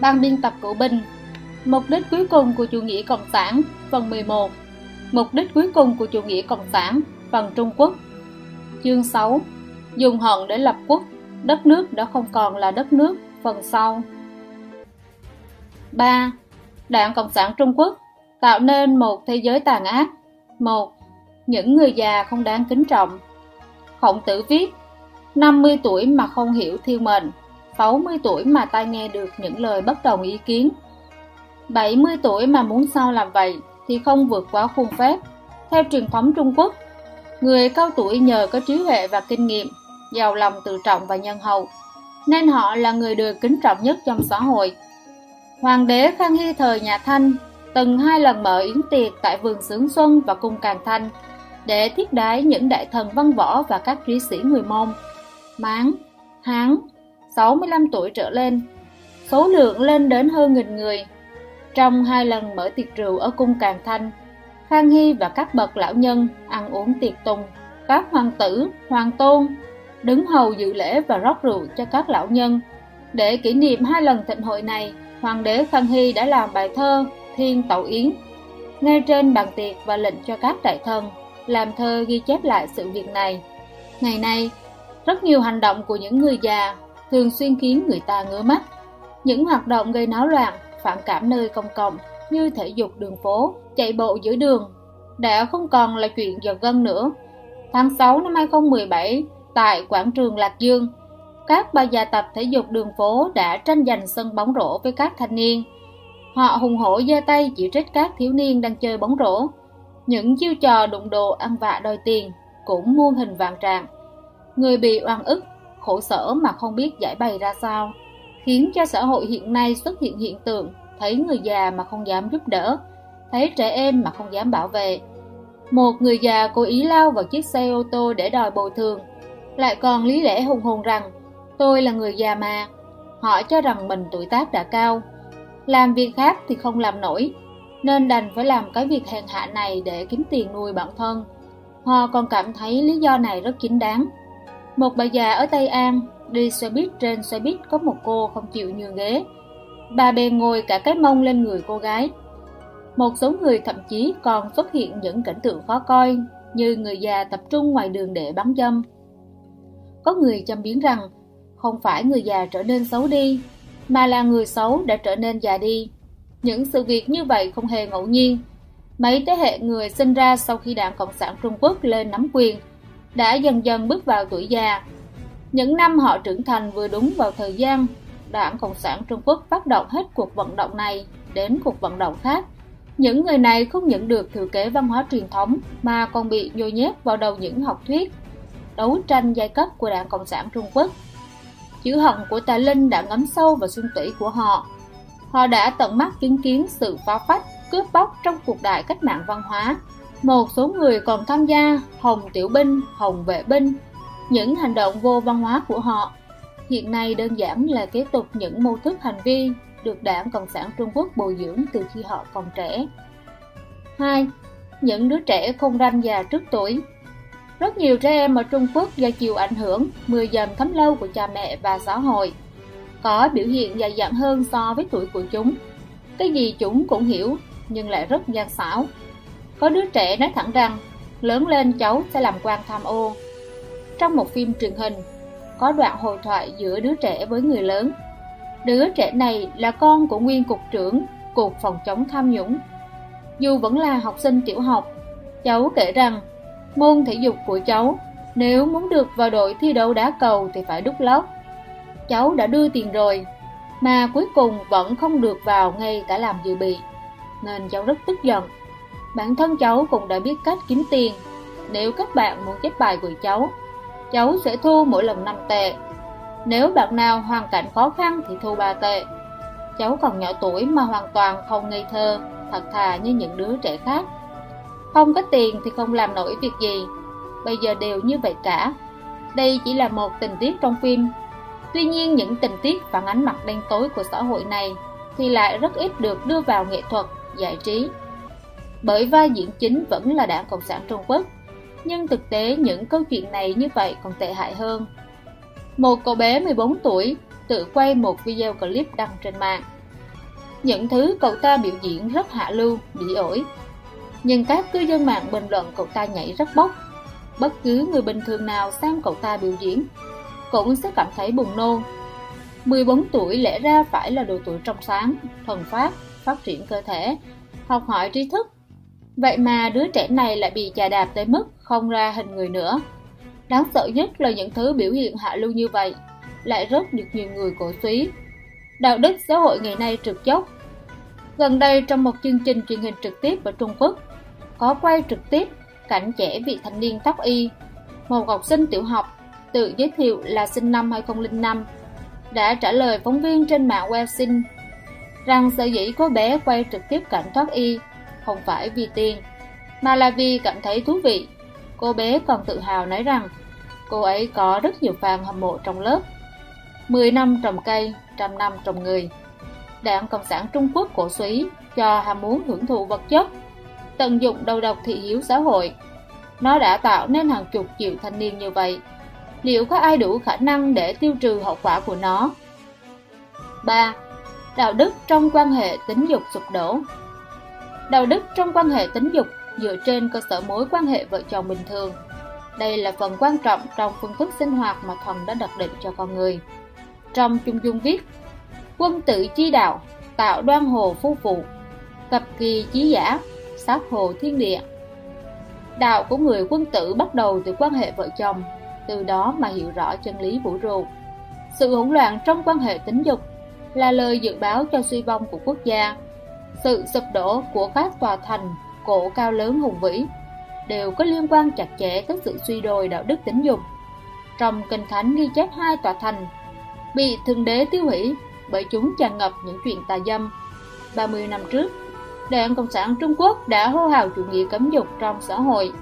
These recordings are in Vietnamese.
Ban biên tập cựu binh Mục đích cuối cùng của chủ nghĩa Cộng sản, Phần 11 Mục đích cuối cùng của chủ nghĩa Cộng sản, Phần Trung Quốc. Chương 6 Dùng hận để lập quốc. Đất nước đã không còn là đất nước, Phần sau. 3. Đảng Cộng sản Trung Quốc tạo nên một thế giới tàn ác. 1. Những người già không đáng kính trọng. Khổng tử viết 50 tuổi mà không hiểu thiêu mệnh. 60 tuổi mà tai nghe được những lời bất đồng ý kiến. 70 tuổi mà muốn sao làm vậy thì không vượt quá khuôn phép. Theo truyền thống Trung Quốc người cao tuổi nhờ có trí huệ và kinh nghiệm giàu lòng tự trọng và nhân hậu nên họ là người được kính trọng nhất trong xã hội. Hoàng đế Khang Hy thời nhà Thanh từng hai lần mở yến tiệc tại vườn Sướng Xuân và cung Càng Thanh để thiết đái những đại thần văn võ và các trí sĩ người Mông, Mán, Hán, 65 tuổi trở lên, số lượng lên đến hơn nghìn người. Trong hai lần mở tiệc rượu ở cung Càng Thanh, Khang Hy và các bậc lão nhân ăn uống tiệc tùng, các hoàng tử, hoàng tôn đứng hầu dự lễ và rót rượu cho các lão nhân. Để kỷ niệm hai lần thịnh hội này, hoàng đế Khang Hy đã làm bài thơ Thiên Tẩu Yến ngay trên bàn tiệc và lệnh cho các đại thần làm thơ ghi chép lại sự việc này. Ngày nay, rất nhiều hành động của những người già thường xuyên khiến người ta ngứa mắt. Những hoạt động gây náo loạn, phản cảm nơi công cộng như thể dục đường phố, chạy bộ giữa đường đã không còn là chuyện giật gân nữa. Tháng 6 năm 2017, tại quảng trường Lạc Dương, các bà già tập thể dục đường phố đã tranh giành sân bóng rổ với các thanh niên. Họ hùng hổ giơ tay chỉ trích các thiếu niên đang chơi bóng rổ. Những chiêu trò đụng đồ ăn vạ đòi tiền cũng muôn hình vàng trạng. Người bị oan ức, khổ sở mà không biết giải bày ra sao, khiến cho xã hội hiện nay xuất hiện hiện tượng thấy người già mà không dám giúp đỡ, thấy trẻ em mà không dám bảo vệ. Một người già cố ý lao vào chiếc xe ô tô để đòi bồi thường, lại còn lý lẽ hùng hồn rằng tôi là người già mà. Họ cho rằng mình tuổi tác đã cao, làm việc khác thì không làm nổi, nên đành phải làm cái việc hèn hạ này để kiếm tiền nuôi bản thân. Họ còn cảm thấy lý do này rất chính đáng. Một bà già ở Tây An đi xe buýt trên xe buýt có một cô không chịu nhường ghế. Bà bè ngồi cả cái mông lên người cô gái. Một số người thậm chí còn xuất hiện những cảnh tượng khó coi như người già tập trung ngoài đường để bắn dâm. Có người châm biến rằng không phải người già trở nên xấu đi, mà là người xấu đã trở nên già đi. Những sự việc như vậy không hề ngẫu nhiên. Mấy thế hệ người sinh ra sau khi Đảng Cộng sản Trung Quốc lên nắm quyền đã dần dần bước vào tuổi già. Những năm họ trưởng thành vừa đúng vào thời gian Đảng Cộng sản Trung Quốc phát động hết cuộc vận động này đến cuộc vận động khác. Những người này không những được thừa kế văn hóa truyền thống mà còn bị nhồi nhét vào đầu những học thuyết đấu tranh giai cấp của Đảng Cộng sản Trung Quốc. Chữ hận của Tà Linh đã ngấm sâu vào xương tủy của họ Họ đã tận mắt chứng kiến sự phá phách, cướp bóc trong cuộc đại cách mạng văn hóa. Một số người còn tham gia hồng tiểu binh, hồng vệ binh, những hành động vô văn hóa của họ. Hiện nay đơn giản là kế tục những mô thức hành vi được đảng Cộng sản Trung Quốc bồi dưỡng từ khi họ còn trẻ. 2. Những đứa trẻ không ranh già trước tuổi Rất nhiều trẻ em ở Trung Quốc do chịu ảnh hưởng, mười dầm thấm lâu của cha mẹ và xã hội có biểu hiện dài dặn hơn so với tuổi của chúng. Cái gì chúng cũng hiểu, nhưng lại rất gian xảo. Có đứa trẻ nói thẳng rằng, lớn lên cháu sẽ làm quan tham ô. Trong một phim truyền hình, có đoạn hội thoại giữa đứa trẻ với người lớn. Đứa trẻ này là con của nguyên cục trưởng Cục Phòng chống tham nhũng. Dù vẫn là học sinh tiểu học, cháu kể rằng môn thể dục của cháu nếu muốn được vào đội thi đấu đá cầu thì phải đúc lót cháu đã đưa tiền rồi, mà cuối cùng vẫn không được vào ngay cả làm dự bị, nên cháu rất tức giận. Bản thân cháu cũng đã biết cách kiếm tiền, nếu các bạn muốn chép bài của cháu, cháu sẽ thu mỗi lần 5 tệ. Nếu bạn nào hoàn cảnh khó khăn thì thu 3 tệ. Cháu còn nhỏ tuổi mà hoàn toàn không ngây thơ, thật thà như những đứa trẻ khác. Không có tiền thì không làm nổi việc gì, bây giờ đều như vậy cả. Đây chỉ là một tình tiết trong phim Tuy nhiên những tình tiết phản ánh mặt đen tối của xã hội này thì lại rất ít được đưa vào nghệ thuật, giải trí. Bởi vai diễn chính vẫn là đảng Cộng sản Trung Quốc, nhưng thực tế những câu chuyện này như vậy còn tệ hại hơn. Một cậu bé 14 tuổi tự quay một video clip đăng trên mạng, những thứ cậu ta biểu diễn rất hạ lưu, bị ổi. Nhưng các cư dân mạng bình luận cậu ta nhảy rất bốc. Bất cứ người bình thường nào xem cậu ta biểu diễn cũng sẽ cảm thấy buồn nôn. 14 tuổi lẽ ra phải là độ tuổi trong sáng, thuần phát, phát triển cơ thể, học hỏi tri thức. Vậy mà đứa trẻ này lại bị chà đạp tới mức không ra hình người nữa. Đáng sợ nhất là những thứ biểu hiện hạ lưu như vậy lại rất được nhiều người cổ suý. Đạo đức xã hội ngày nay trượt dốc. Gần đây trong một chương trình truyền hình trực tiếp ở Trung Quốc, có quay trực tiếp cảnh trẻ vị thanh niên tóc y, một học sinh tiểu học tự giới thiệu là sinh năm 2005, đã trả lời phóng viên trên mạng weixin rằng sở dĩ cô bé quay trực tiếp cảnh thoát y không phải vì tiền, mà là vì cảm thấy thú vị. Cô bé còn tự hào nói rằng cô ấy có rất nhiều fan hâm mộ trong lớp. 10 năm trồng cây, trăm năm trồng người. Đảng Cộng sản Trung Quốc cổ suý cho ham muốn hưởng thụ vật chất, tận dụng đầu độc thị hiếu xã hội. Nó đã tạo nên hàng chục triệu thanh niên như vậy. Liệu có ai đủ khả năng để tiêu trừ hậu quả của nó? 3. Đạo đức trong quan hệ tính dục sụp đổ Đạo đức trong quan hệ tính dục dựa trên cơ sở mối quan hệ vợ chồng bình thường. Đây là phần quan trọng trong phương thức sinh hoạt mà thần đã đặt định cho con người. Trong Trung Dung viết, quân tự chi đạo, tạo đoan hồ phu phụ, cập kỳ chí giả, sát hồ thiên địa. Đạo của người quân tử bắt đầu từ quan hệ vợ chồng, từ đó mà hiểu rõ chân lý vũ trụ. Sự hỗn loạn trong quan hệ tính dục là lời dự báo cho suy vong của quốc gia. Sự sụp đổ của các tòa thành, cổ cao lớn hùng vĩ đều có liên quan chặt chẽ tới sự suy đồi đạo đức tính dục. Trong Kinh Thánh ghi chép hai tòa thành bị Thượng Đế tiêu hủy bởi chúng tràn ngập những chuyện tà dâm. 30 năm trước, Đảng Cộng sản Trung Quốc đã hô hào chủ nghĩa cấm dục trong xã hội,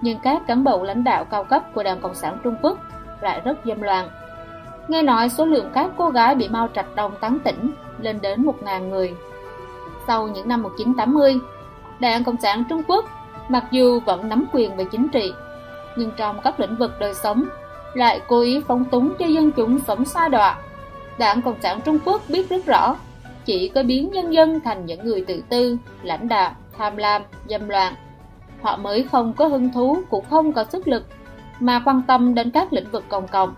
nhưng các cán bộ lãnh đạo cao cấp của Đảng Cộng sản Trung Quốc lại rất dâm loạn. Nghe nói số lượng các cô gái bị mau Trạch đồng tán tỉnh lên đến 1.000 người. Sau những năm 1980, Đảng Cộng sản Trung Quốc mặc dù vẫn nắm quyền về chính trị, nhưng trong các lĩnh vực đời sống lại cố ý phóng túng cho dân chúng sống xa đọa. Đảng Cộng sản Trung Quốc biết rất rõ, chỉ có biến nhân dân thành những người tự tư, lãnh đạo, tham lam, dâm loạn. Họ mới không có hứng thú cũng không có sức lực mà quan tâm đến các lĩnh vực công cộng.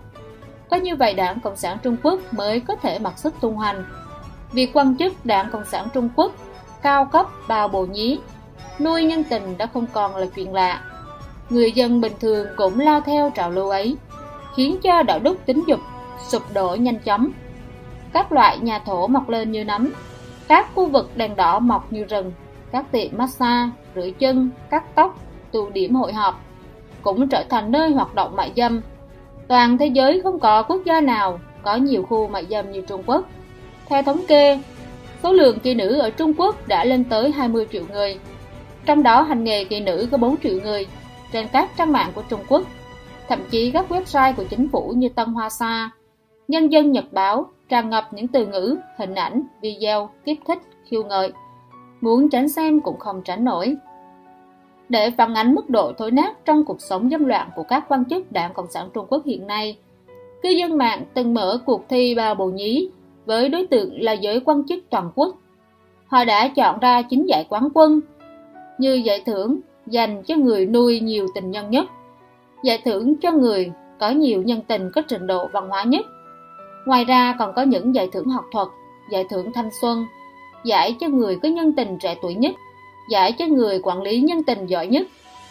Có như vậy Đảng Cộng sản Trung Quốc mới có thể mặc sức tung hành. Việc quan chức Đảng Cộng sản Trung Quốc cao cấp bao bồ nhí, nuôi nhân tình đã không còn là chuyện lạ. Người dân bình thường cũng lao theo trào lưu ấy khiến cho đạo đức tính dục sụp đổ nhanh chóng. Các loại nhà thổ mọc lên như nấm, các khu vực đèn đỏ mọc như rừng, các tiệm massage, rửa chân, cắt tóc, tụ điểm hội họp cũng trở thành nơi hoạt động mại dâm. Toàn thế giới không có quốc gia nào có nhiều khu mại dâm như Trung Quốc. Theo thống kê, số lượng kỳ nữ ở Trung Quốc đã lên tới 20 triệu người. Trong đó hành nghề kỳ nữ có 4 triệu người trên các trang mạng của Trung Quốc thậm chí các website của chính phủ như Tân Hoa Sa, Nhân dân Nhật Báo tràn ngập những từ ngữ, hình ảnh, video, kích thích, khiêu ngợi. Muốn tránh xem cũng không tránh nổi. Để phản ánh mức độ thối nát trong cuộc sống dâm loạn của các quan chức Đảng Cộng sản Trung Quốc hiện nay, cư dân mạng từng mở cuộc thi bao bầu nhí với đối tượng là giới quan chức toàn quốc. Họ đã chọn ra chín giải quán quân như giải thưởng dành cho người nuôi nhiều tình nhân nhất giải thưởng cho người có nhiều nhân tình có trình độ văn hóa nhất. Ngoài ra còn có những giải thưởng học thuật, giải thưởng thanh xuân, giải cho người có nhân tình trẻ tuổi nhất, giải cho người quản lý nhân tình giỏi nhất,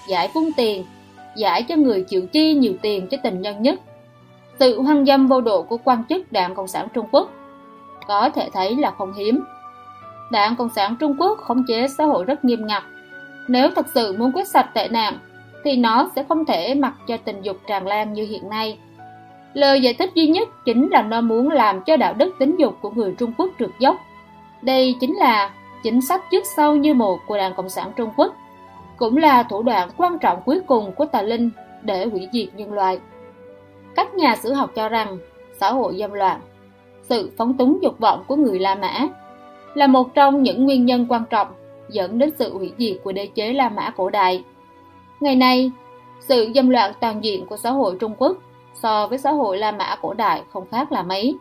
giải vung tiền, giải cho người chịu chi nhiều tiền cho tình nhân nhất. Sự hoang dâm vô độ của quan chức Đảng Cộng sản Trung Quốc có thể thấy là không hiếm. Đảng Cộng sản Trung Quốc khống chế xã hội rất nghiêm ngặt. Nếu thật sự muốn quyết sạch tệ nạn thì nó sẽ không thể mặc cho tình dục tràn lan như hiện nay. Lời giải thích duy nhất chính là nó muốn làm cho đạo đức tính dục của người Trung Quốc trượt dốc. Đây chính là chính sách trước sau như một của Đảng Cộng sản Trung Quốc, cũng là thủ đoạn quan trọng cuối cùng của Tà Linh để hủy diệt nhân loại. Các nhà sử học cho rằng xã hội dâm loạn, sự phóng túng dục vọng của người La Mã là một trong những nguyên nhân quan trọng dẫn đến sự hủy diệt của đế chế La Mã cổ đại. Ngày nay, sự dâm loạn toàn diện của xã hội Trung Quốc so với xã hội La Mã cổ đại không khác là mấy.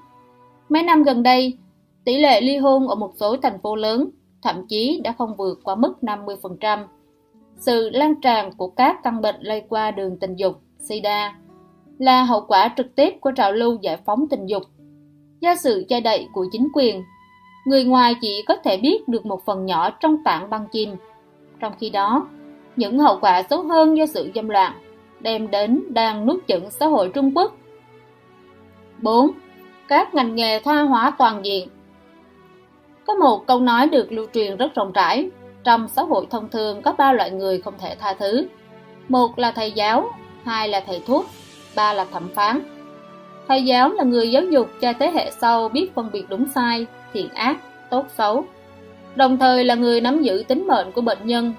Mấy năm gần đây, Tỷ lệ ly hôn ở một số thành phố lớn thậm chí đã không vượt qua mức 50%. Sự lan tràn của các căn bệnh lây qua đường tình dục, SIDA, là hậu quả trực tiếp của trào lưu giải phóng tình dục. Do sự che đậy của chính quyền, người ngoài chỉ có thể biết được một phần nhỏ trong tảng băng chìm. Trong khi đó, những hậu quả xấu hơn do sự dâm loạn đem đến đang nuốt chửng xã hội Trung Quốc. 4. Các ngành nghề tha hóa toàn diện Có một câu nói được lưu truyền rất rộng rãi, trong xã hội thông thường có ba loại người không thể tha thứ. Một là thầy giáo, hai là thầy thuốc, ba là thẩm phán. Thầy giáo là người giáo dục cho thế hệ sau biết phân biệt đúng sai, thiện ác, tốt xấu. Đồng thời là người nắm giữ tính mệnh của bệnh nhân.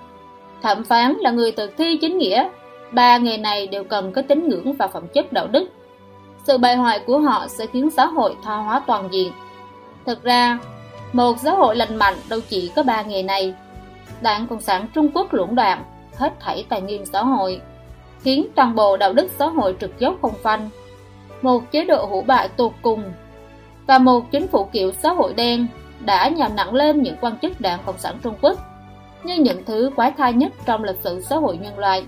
Thẩm phán là người thực thi chính nghĩa. Ba nghề này đều cần có tính ngưỡng và phẩm chất đạo đức. Sự bại hoại của họ sẽ khiến xã hội tha hóa toàn diện. Thực ra, một xã hội lành mạnh đâu chỉ có ba nghề này. Đảng Cộng sản Trung Quốc lũng đoạn, hết thảy tài nguyên xã hội khiến toàn bộ đạo đức xã hội trực dốc không phanh. Một chế độ hủ bại tột cùng và một chính phủ kiểu xã hội đen đã nhào nặng lên những quan chức đảng Cộng sản Trung Quốc như những thứ quái thai nhất trong lịch sử xã hội nhân loại.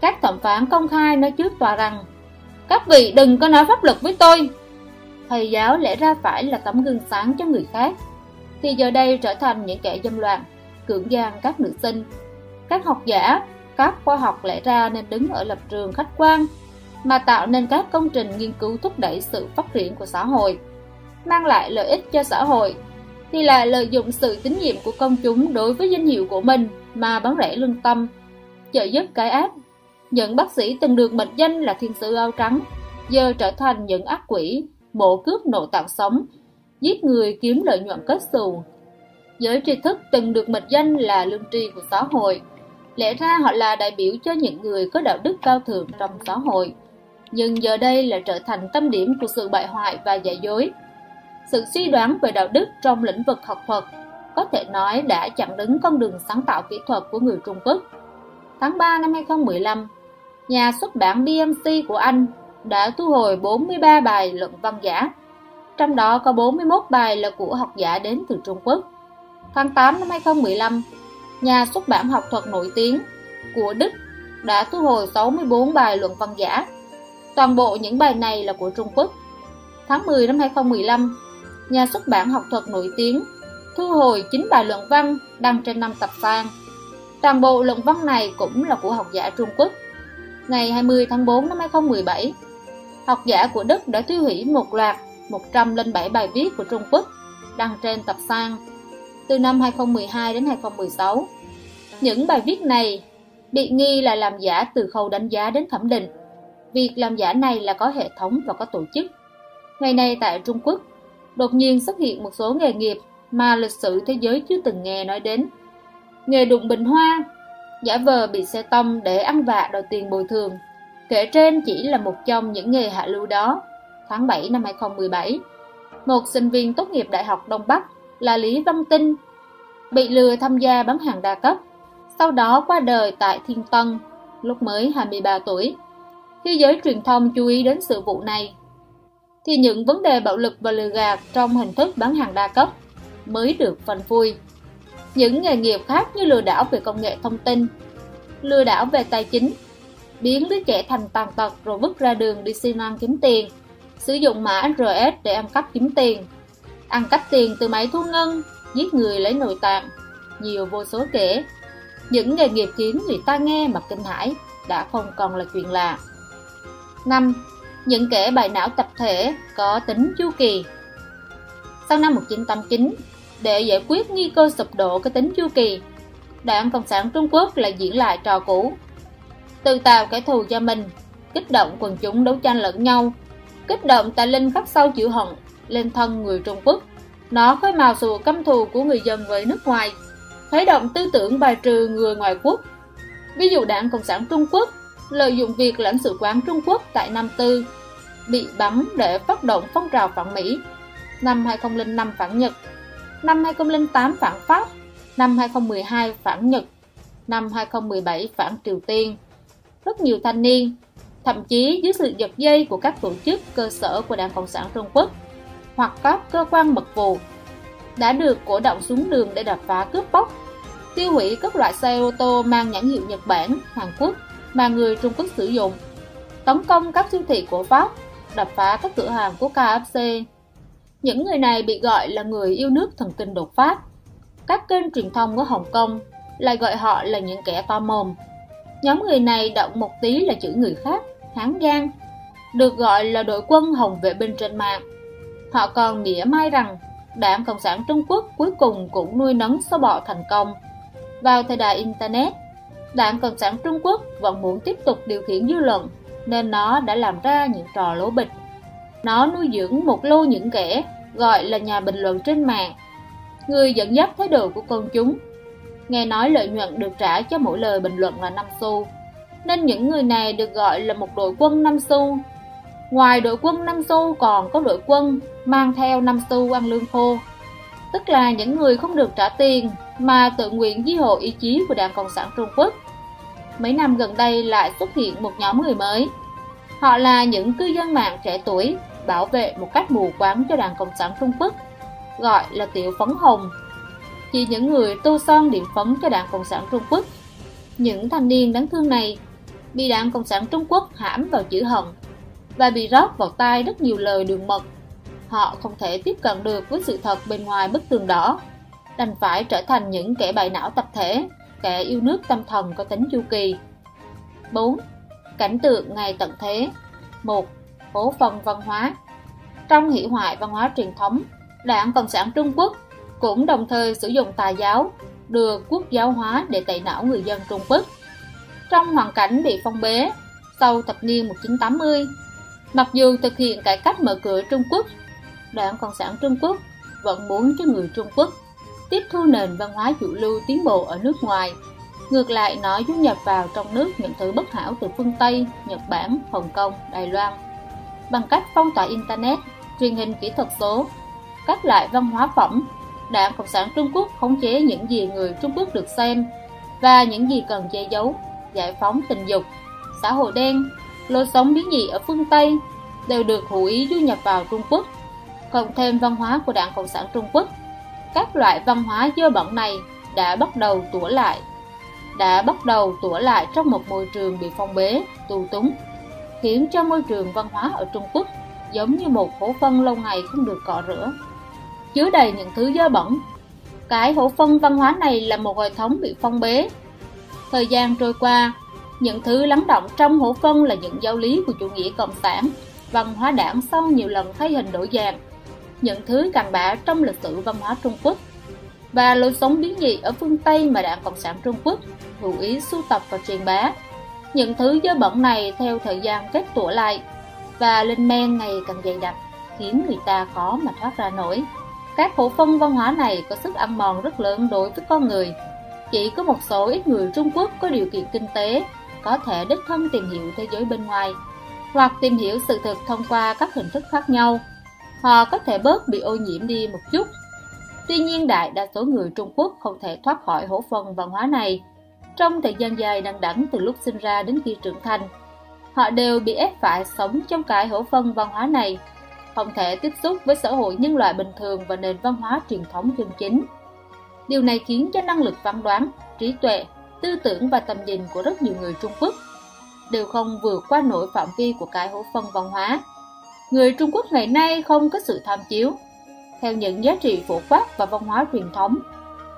Các thẩm phán công khai nói trước tòa rằng Các vị đừng có nói pháp luật với tôi. Thầy giáo lẽ ra phải là tấm gương sáng cho người khác thì giờ đây trở thành những kẻ dâm loạn, cưỡng gian các nữ sinh. Các học giả các khoa học lẽ ra nên đứng ở lập trường khách quan mà tạo nên các công trình nghiên cứu thúc đẩy sự phát triển của xã hội, mang lại lợi ích cho xã hội. Thì lại lợi dụng sự tín nhiệm của công chúng đối với danh hiệu của mình mà bán rẻ lương tâm, trợ giúp cái ác. Những bác sĩ từng được mệnh danh là thiên sứ áo trắng, giờ trở thành những ác quỷ bộ cướp nội tạng sống, giết người kiếm lợi nhuận kết xù. Giới tri thức từng được mệnh danh là lương tri của xã hội, Lẽ ra họ là đại biểu cho những người có đạo đức cao thượng trong xã hội. Nhưng giờ đây lại trở thành tâm điểm của sự bại hoại và giả dối. Sự suy đoán về đạo đức trong lĩnh vực học thuật có thể nói đã chặn đứng con đường sáng tạo kỹ thuật của người Trung Quốc. Tháng 3 năm 2015, nhà xuất bản BMC của Anh đã thu hồi 43 bài luận văn giả, trong đó có 41 bài là của học giả đến từ Trung Quốc. Tháng 8 năm 2015, nhà xuất bản học thuật nổi tiếng của Đức đã thu hồi 64 bài luận văn giả. Toàn bộ những bài này là của Trung Quốc. Tháng 10 năm 2015, nhà xuất bản học thuật nổi tiếng thu hồi 9 bài luận văn đăng trên 5 tập san. Toàn bộ luận văn này cũng là của học giả Trung Quốc. Ngày 20 tháng 4 năm 2017, học giả của Đức đã tiêu hủy một loạt 107 bài viết của Trung Quốc đăng trên tập sang từ năm 2012 đến 2016. Những bài viết này bị nghi là làm giả từ khâu đánh giá đến thẩm định. Việc làm giả này là có hệ thống và có tổ chức. Ngày nay tại Trung Quốc, đột nhiên xuất hiện một số nghề nghiệp mà lịch sử thế giới chưa từng nghe nói đến. Nghề đụng bình hoa, giả vờ bị xe tông để ăn vạ đòi tiền bồi thường. Kể trên chỉ là một trong những nghề hạ lưu đó. Tháng 7 năm 2017, một sinh viên tốt nghiệp Đại học Đông Bắc là Lý Văn Tinh, bị lừa tham gia bán hàng đa cấp, sau đó qua đời tại Thiên Tân, lúc mới 23 tuổi. Khi giới truyền thông chú ý đến sự vụ này, thì những vấn đề bạo lực và lừa gạt trong hình thức bán hàng đa cấp mới được phanh phui. Những nghề nghiệp khác như lừa đảo về công nghệ thông tin, lừa đảo về tài chính, biến đứa trẻ thành tàn tật rồi vứt ra đường đi xin ăn kiếm tiền, sử dụng mã RS để ăn cắp kiếm tiền, ăn cắp tiền từ máy thu ngân, giết người lấy nội tạng, nhiều vô số kể. Những nghề nghiệp khiến người ta nghe mà kinh hãi đã không còn là chuyện lạ. 5. Những kẻ bài não tập thể có tính chu kỳ Sau năm 1989, để giải quyết nghi cơ sụp đổ cái tính chu kỳ, Đảng Cộng sản Trung Quốc lại diễn lại trò cũ. Tự tạo kẻ thù cho mình, kích động quần chúng đấu tranh lẫn nhau, kích động tài linh khắc sâu chịu hận lên thân người Trung Quốc. Nó khơi màu sự căm thù của người dân với nước ngoài, khuấy động tư tưởng bài trừ người ngoài quốc. Ví dụ đảng Cộng sản Trung Quốc lợi dụng việc lãnh sự quán Trung Quốc tại Nam Tư bị bắn để phát động phong trào phản Mỹ. Năm 2005 phản Nhật, năm 2008 phản Pháp, năm 2012 phản Nhật, năm 2017 phản Triều Tiên. Rất nhiều thanh niên, thậm chí dưới sự giật dây của các tổ chức cơ sở của Đảng Cộng sản Trung Quốc hoặc các cơ quan mật vụ đã được cổ động xuống đường để đập phá cướp bóc, tiêu hủy các loại xe ô tô mang nhãn hiệu Nhật Bản, Hàn Quốc mà người Trung Quốc sử dụng, tấn công các siêu thị của Pháp, đập phá các cửa hàng của KFC. Những người này bị gọi là người yêu nước thần kinh đột phát. Các kênh truyền thông của Hồng Kông lại gọi họ là những kẻ to mồm. Nhóm người này động một tí là chửi người khác, hán gan. được gọi là đội quân hồng vệ binh trên mạng. Họ còn mỉa mai rằng Đảng Cộng sản Trung Quốc cuối cùng cũng nuôi nấng số bọ thành công. Vào thời đại Internet, Đảng Cộng sản Trung Quốc vẫn muốn tiếp tục điều khiển dư luận, nên nó đã làm ra những trò lố bịch. Nó nuôi dưỡng một lô những kẻ gọi là nhà bình luận trên mạng, người dẫn dắt thái độ của công chúng. Nghe nói lợi nhuận được trả cho mỗi lời bình luận là 5 xu, nên những người này được gọi là một đội quân 5 xu. Ngoài đội quân 5 xu còn có đội quân mang theo 5 xu ăn lương khô, tức là những người không được trả tiền mà tự nguyện di hộ ý chí của Đảng Cộng sản Trung Quốc. Mấy năm gần đây lại xuất hiện một nhóm người mới. Họ là những cư dân mạng trẻ tuổi bảo vệ một cách mù quáng cho Đảng Cộng sản Trung Quốc, gọi là tiểu phấn hồng. Chỉ những người tô son điểm phấn cho Đảng Cộng sản Trung Quốc. Những thanh niên đáng thương này bị Đảng Cộng sản Trung Quốc hãm vào chữ hận và bị rót vào tai rất nhiều lời đường mật. Họ không thể tiếp cận được với sự thật bên ngoài bức tường đỏ, đành phải trở thành những kẻ bại não tập thể, kẻ yêu nước tâm thần có tính chu kỳ. 4. Cảnh tượng ngày tận thế 1. Hố phần văn hóa Trong hỷ hoại văn hóa truyền thống, Đảng Cộng sản Trung Quốc cũng đồng thời sử dụng tà giáo, đưa quốc giáo hóa để tẩy não người dân Trung Quốc. Trong hoàn cảnh bị phong bế, sau thập niên 1980, mặc dù thực hiện cải cách mở cửa Trung Quốc, Đảng Cộng sản Trung Quốc vẫn muốn cho người Trung Quốc tiếp thu nền văn hóa chủ lưu tiến bộ ở nước ngoài. Ngược lại, nó du nhập vào trong nước những thứ bất hảo từ phương Tây, Nhật Bản, Hồng Kông, Đài Loan. Bằng cách phong tỏa Internet, truyền hình kỹ thuật số, các loại văn hóa phẩm, Đảng Cộng sản Trung Quốc khống chế những gì người Trung Quốc được xem và những gì cần che giấu, giải phóng tình dục, xã hội đen, lối sống biến dị ở phương Tây đều được hữu ý du nhập vào Trung Quốc, cộng thêm văn hóa của Đảng Cộng sản Trung Quốc các loại văn hóa dơ bẩn này đã bắt đầu tủa lại đã bắt đầu tủa lại trong một môi trường bị phong bế, tù túng, khiến cho môi trường văn hóa ở Trung Quốc giống như một hố phân lâu ngày không được cọ rửa, chứa đầy những thứ dơ bẩn. Cái hố phân văn hóa này là một hệ thống bị phong bế. Thời gian trôi qua, những thứ lắng động trong hố phân là những giáo lý của chủ nghĩa cộng sản, văn hóa đảng sau nhiều lần thay hình đổi dạng, những thứ cặn bã trong lịch sử văn hóa Trung Quốc và lối sống biến dị ở phương Tây mà Đảng Cộng sản Trung Quốc hữu ý sưu tập và truyền bá. Những thứ dơ bẩn này theo thời gian kết tủa lại và lên men ngày càng dày đặc, khiến người ta khó mà thoát ra nổi. Các khổ phân văn hóa này có sức ăn mòn rất lớn đối với con người. Chỉ có một số ít người Trung Quốc có điều kiện kinh tế, có thể đích thân tìm hiểu thế giới bên ngoài, hoặc tìm hiểu sự thực thông qua các hình thức khác nhau họ có thể bớt bị ô nhiễm đi một chút. Tuy nhiên đại đa số người Trung Quốc không thể thoát khỏi hổ phần văn hóa này. Trong thời gian dài đằng đẵng từ lúc sinh ra đến khi trưởng thành, họ đều bị ép phải sống trong cái hổ phân văn hóa này, không thể tiếp xúc với xã hội nhân loại bình thường và nền văn hóa truyền thống chân chính. Điều này khiến cho năng lực phán đoán, trí tuệ, tư tưởng và tầm nhìn của rất nhiều người Trung Quốc đều không vượt qua nổi phạm vi của cái hổ phân văn hóa người Trung Quốc ngày nay không có sự tham chiếu theo những giá trị phổ quát và văn hóa truyền thống,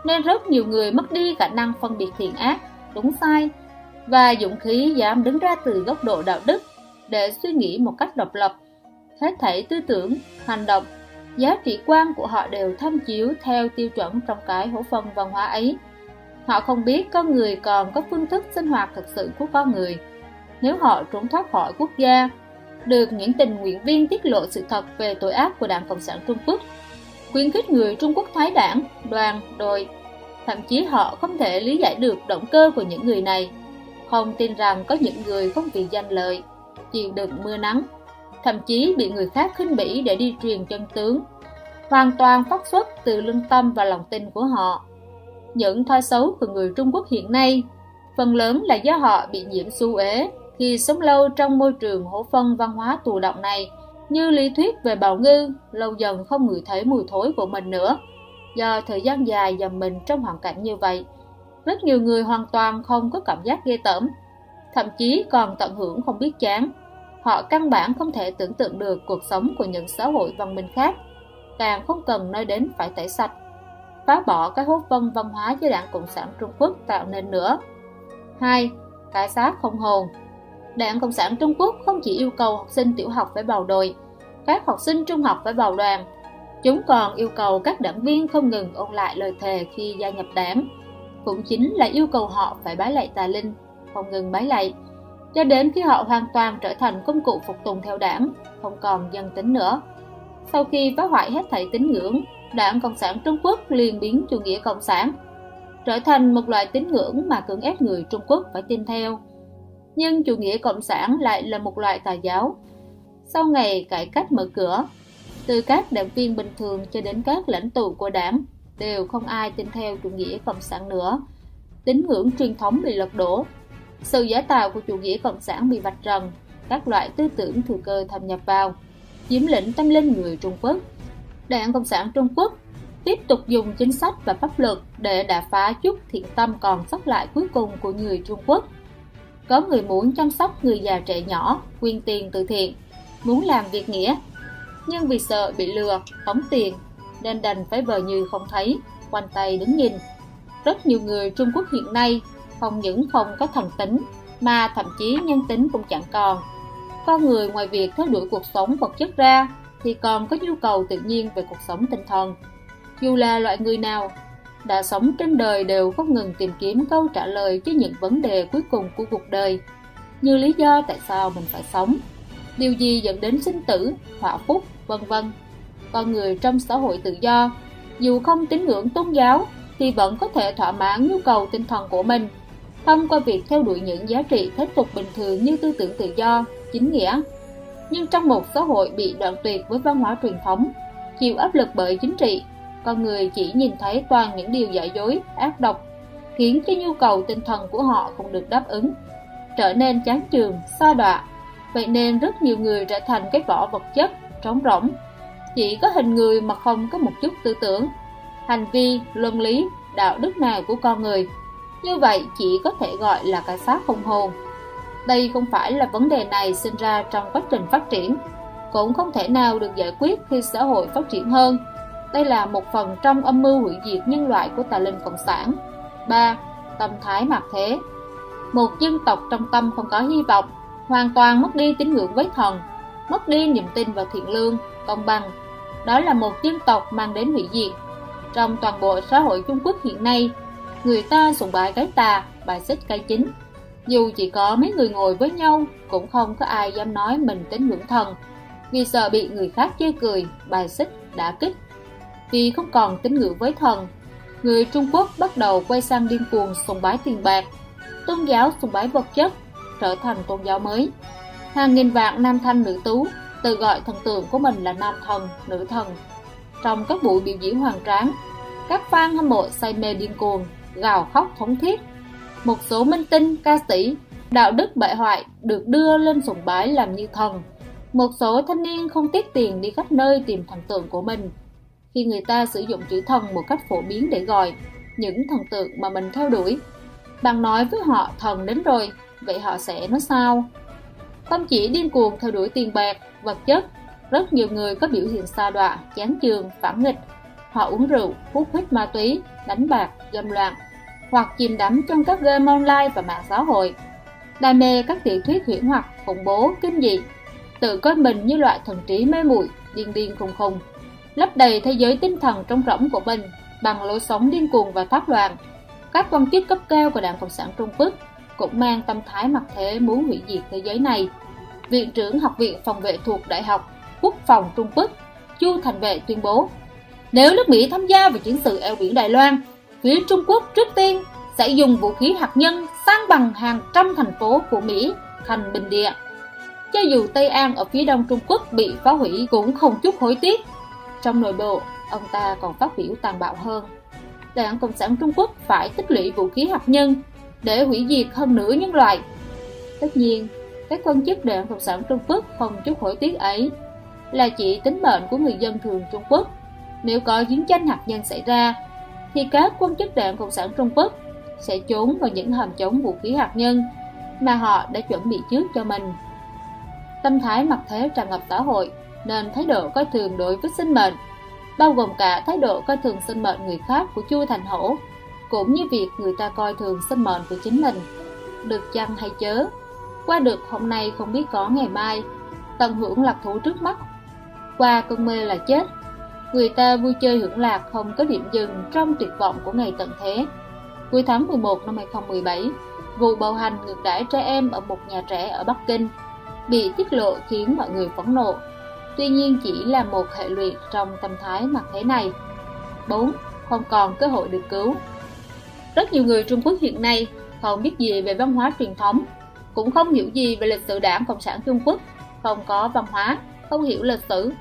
nên rất nhiều người mất đi khả năng phân biệt thiện ác, đúng sai và dũng khí dám đứng ra từ góc độ đạo đức để suy nghĩ một cách độc lập. Hết thảy tư tưởng, hành động, giá trị quan của họ đều tham chiếu theo tiêu chuẩn trong cái hổ phần văn hóa ấy. Họ không biết con người còn có phương thức sinh hoạt thực sự của con người. Nếu họ trốn thoát khỏi quốc gia, được những tình nguyện viên tiết lộ sự thật về tội ác của Đảng Cộng sản Trung Quốc, khuyến khích người Trung Quốc thái đảng, đoàn, đội. Thậm chí họ không thể lý giải được động cơ của những người này, không tin rằng có những người không vì danh lợi, chịu đựng mưa nắng, thậm chí bị người khác khinh bỉ để đi truyền chân tướng, hoàn toàn phát xuất từ lương tâm và lòng tin của họ. Những thói xấu của người Trung Quốc hiện nay, phần lớn là do họ bị nhiễm xu ế khi sống lâu trong môi trường hổ phân văn hóa tù động này, như lý thuyết về bào ngư, lâu dần không ngửi thấy mùi thối của mình nữa. Do thời gian dài dầm mình trong hoàn cảnh như vậy, rất nhiều người hoàn toàn không có cảm giác ghê tởm, thậm chí còn tận hưởng không biết chán. Họ căn bản không thể tưởng tượng được cuộc sống của những xã hội văn minh khác, càng không cần nói đến phải tẩy sạch, phá bỏ cái hốt vân văn hóa do đảng Cộng sản Trung Quốc tạo nên nữa. hai Cái xác không hồn Đảng Cộng sản Trung Quốc không chỉ yêu cầu học sinh tiểu học phải bầu đội, các học sinh trung học phải bầu đoàn, chúng còn yêu cầu các đảng viên không ngừng ôn lại lời thề khi gia nhập đảng. Cũng chính là yêu cầu họ phải bái lạy tà linh, không ngừng bái lạy, cho đến khi họ hoàn toàn trở thành công cụ phục tùng theo đảng, không còn dân tính nữa. Sau khi phá hoại hết thảy tín ngưỡng, đảng Cộng sản Trung Quốc liền biến chủ nghĩa Cộng sản, trở thành một loại tín ngưỡng mà cưỡng ép người Trung Quốc phải tin theo nhưng chủ nghĩa cộng sản lại là một loại tà giáo. Sau ngày cải cách mở cửa, từ các đảng viên bình thường cho đến các lãnh tụ của đảng đều không ai tin theo chủ nghĩa cộng sản nữa. Tín ngưỡng truyền thống bị lật đổ, sự giả tạo của chủ nghĩa cộng sản bị vạch trần, các loại tư tưởng thừa cơ thâm nhập vào, chiếm lĩnh tâm linh người Trung Quốc. Đảng Cộng sản Trung Quốc tiếp tục dùng chính sách và pháp luật để đả phá chút thiện tâm còn sót lại cuối cùng của người Trung Quốc có người muốn chăm sóc người già trẻ nhỏ, quyên tiền từ thiện, muốn làm việc nghĩa. Nhưng vì sợ bị lừa, tống tiền, nên đành phải vờ như không thấy, quanh tay đứng nhìn. Rất nhiều người Trung Quốc hiện nay không những không có thần tính, mà thậm chí nhân tính cũng chẳng còn. Con người ngoài việc theo đuổi cuộc sống vật chất ra, thì còn có nhu cầu tự nhiên về cuộc sống tinh thần. Dù là loại người nào, đã sống trên đời đều không ngừng tìm kiếm câu trả lời cho những vấn đề cuối cùng của cuộc đời, như lý do tại sao mình phải sống, điều gì dẫn đến sinh tử, họa phúc, vân vân. Con người trong xã hội tự do, dù không tín ngưỡng tôn giáo, thì vẫn có thể thỏa mãn nhu cầu tinh thần của mình thông qua việc theo đuổi những giá trị thế tục bình thường như tư tưởng tự do, chính nghĩa. Nhưng trong một xã hội bị đoạn tuyệt với văn hóa truyền thống, chịu áp lực bởi chính trị, con người chỉ nhìn thấy toàn những điều giả dối, ác độc, khiến cho nhu cầu tinh thần của họ không được đáp ứng, trở nên chán trường, xa đọa. Vậy nên rất nhiều người trở thành cái vỏ vật chất, trống rỗng, chỉ có hình người mà không có một chút tư tưởng, hành vi, luân lý, đạo đức nào của con người. Như vậy chỉ có thể gọi là cái xác không hồn. Đây không phải là vấn đề này sinh ra trong quá trình phát triển, cũng không thể nào được giải quyết khi xã hội phát triển hơn đây là một phần trong âm mưu hủy diệt nhân loại của tà linh cộng sản. 3. Tâm thái mạc thế Một dân tộc trong tâm không có hy vọng, hoàn toàn mất đi tín ngưỡng với thần, mất đi niềm tin vào thiện lương, công bằng. Đó là một dân tộc mang đến hủy diệt. Trong toàn bộ xã hội Trung Quốc hiện nay, người ta sùng bái cái tà, bài xích cái chính. Dù chỉ có mấy người ngồi với nhau, cũng không có ai dám nói mình tín ngưỡng thần, vì sợ bị người khác chê cười, bài xích, đã kích vì không còn tín ngưỡng với thần. Người Trung Quốc bắt đầu quay sang điên cuồng sùng bái tiền bạc, tôn giáo sùng bái vật chất, trở thành tôn giáo mới. Hàng nghìn vạn nam thanh nữ tú tự gọi thần tượng của mình là nam thần, nữ thần. Trong các buổi biểu diễn hoàng tráng, các fan hâm mộ say mê điên cuồng, gào khóc thống thiết. Một số minh tinh, ca sĩ, đạo đức bại hoại được đưa lên sùng bái làm như thần. Một số thanh niên không tiếc tiền đi khắp nơi tìm thần tượng của mình khi người ta sử dụng chữ thần một cách phổ biến để gọi những thần tượng mà mình theo đuổi. Bạn nói với họ thần đến rồi, vậy họ sẽ nói sao? Không chỉ điên cuồng theo đuổi tiền bạc, vật chất, rất nhiều người có biểu hiện xa đọa, chán chường, phản nghịch. Họ uống rượu, hút hít ma túy, đánh bạc, dâm loạn, hoặc chìm đắm trong các game online và mạng xã hội. Đam mê các tiểu thuyết huyễn hoặc, khủng bố, kinh dị, tự coi mình như loại thần trí mê muội, điên điên khùng khùng, lấp đầy thế giới tinh thần trong rỗng của mình bằng lối sống điên cuồng và thác loạn. Các quan chức cấp cao của Đảng Cộng sản Trung Quốc cũng mang tâm thái mặc thế muốn hủy diệt thế giới này. Viện trưởng Học viện Phòng vệ thuộc Đại học Quốc phòng Trung Quốc Chu Thành Vệ tuyên bố Nếu nước Mỹ tham gia vào chiến sự eo biển Đài Loan, phía Trung Quốc trước tiên sẽ dùng vũ khí hạt nhân sang bằng hàng trăm thành phố của Mỹ thành bình địa. Cho dù Tây An ở phía đông Trung Quốc bị phá hủy cũng không chút hối tiếc trong nội bộ, ông ta còn phát biểu tàn bạo hơn. Đảng Cộng sản Trung Quốc phải tích lũy vũ khí hạt nhân để hủy diệt hơn nửa nhân loại. Tất nhiên, các quan chức Đảng Cộng sản Trung Quốc không chút hối tiếc ấy là chỉ tính mệnh của người dân thường Trung Quốc. Nếu có chiến tranh hạt nhân xảy ra, thì các quan chức đảng Cộng sản Trung Quốc sẽ trốn vào những hầm chống vũ khí hạt nhân mà họ đã chuẩn bị trước cho mình. Tâm thái mặt thế tràn ngập xã hội nên thái độ coi thường đối với sinh mệnh, bao gồm cả thái độ coi thường sinh mệnh người khác của Chu Thành Hổ, cũng như việc người ta coi thường sinh mệnh của chính mình. Được chăng hay chớ, qua được hôm nay không biết có ngày mai, tận hưởng lạc thú trước mắt. Qua cơn mê là chết, người ta vui chơi hưởng lạc không có điểm dừng trong tuyệt vọng của ngày tận thế. Cuối tháng 11 năm 2017, vụ bạo hành ngược đãi trẻ em ở một nhà trẻ ở Bắc Kinh bị tiết lộ khiến mọi người phẫn nộ. Tuy nhiên chỉ là một hệ lụy trong tâm thái mặt thế này. 4. Không còn cơ hội được cứu Rất nhiều người Trung Quốc hiện nay không biết gì về văn hóa truyền thống, cũng không hiểu gì về lịch sử đảng Cộng sản Trung Quốc, không có văn hóa, không hiểu lịch sử,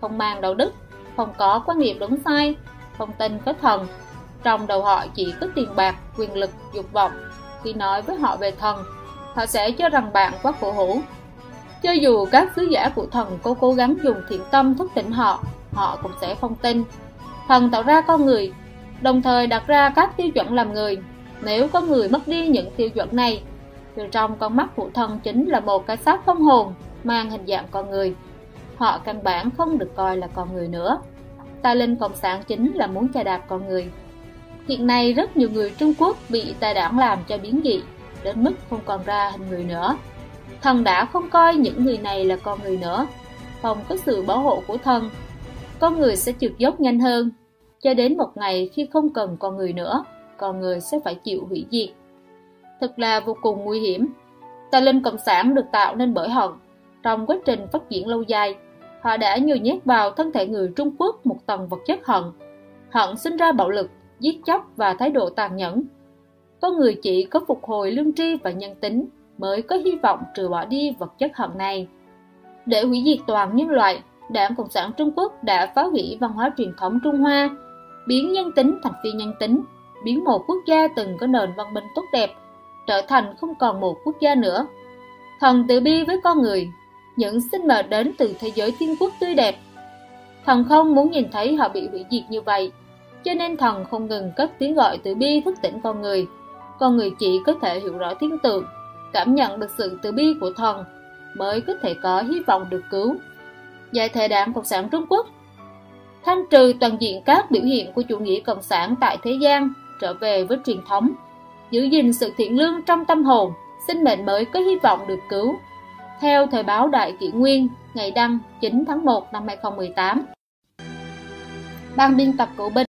không mang đạo đức, không có quan niệm đúng sai, không tin có thần. Trong đầu họ chỉ có tiền bạc, quyền lực, dục vọng. Khi nói với họ về thần, họ sẽ cho rằng bạn quá khổ hủ. Cho dù các sứ giả của thần có cố gắng dùng thiện tâm thức tỉnh họ, họ cũng sẽ không tin. Thần tạo ra con người, đồng thời đặt ra các tiêu chuẩn làm người. Nếu có người mất đi những tiêu chuẩn này, từ trong con mắt của thần chính là một cái xác không hồn, mang hình dạng con người. Họ căn bản không được coi là con người nữa. Tà linh cộng sản chính là muốn chà đạp con người. Hiện nay rất nhiều người Trung Quốc bị tà đảng làm cho biến dị, đến mức không còn ra hình người nữa. Thần đã không coi những người này là con người nữa, không có sự bảo hộ của thần. Con người sẽ trượt dốc nhanh hơn, cho đến một ngày khi không cần con người nữa, con người sẽ phải chịu hủy diệt. Thật là vô cùng nguy hiểm. Tà linh cộng sản được tạo nên bởi hận. Trong quá trình phát triển lâu dài, họ đã nhồi nhét vào thân thể người Trung Quốc một tầng vật chất hận. Hận sinh ra bạo lực, giết chóc và thái độ tàn nhẫn. Con người chỉ có phục hồi lương tri và nhân tính mới có hy vọng trừ bỏ đi vật chất hận này. Để hủy diệt toàn nhân loại, Đảng Cộng sản Trung Quốc đã phá hủy văn hóa truyền thống Trung Hoa, biến nhân tính thành phi nhân tính, biến một quốc gia từng có nền văn minh tốt đẹp trở thành không còn một quốc gia nữa. Thần tự bi với con người, những sinh mệnh đến từ thế giới thiên quốc tươi đẹp. Thần không muốn nhìn thấy họ bị hủy diệt như vậy, cho nên thần không ngừng cất tiếng gọi từ bi thức tỉnh con người. Con người chỉ có thể hiểu rõ thiên tượng, cảm nhận được sự từ bi của thần mới có thể có hy vọng được cứu. Giải thể đảng Cộng sản Trung Quốc Thanh trừ toàn diện các biểu hiện của chủ nghĩa cộng sản tại thế gian trở về với truyền thống giữ gìn sự thiện lương trong tâm hồn, sinh mệnh mới có hy vọng được cứu. Theo Thời báo Đại Kỷ Nguyên, ngày đăng 9 tháng 1 năm 2018. Ban biên tập Cổ binh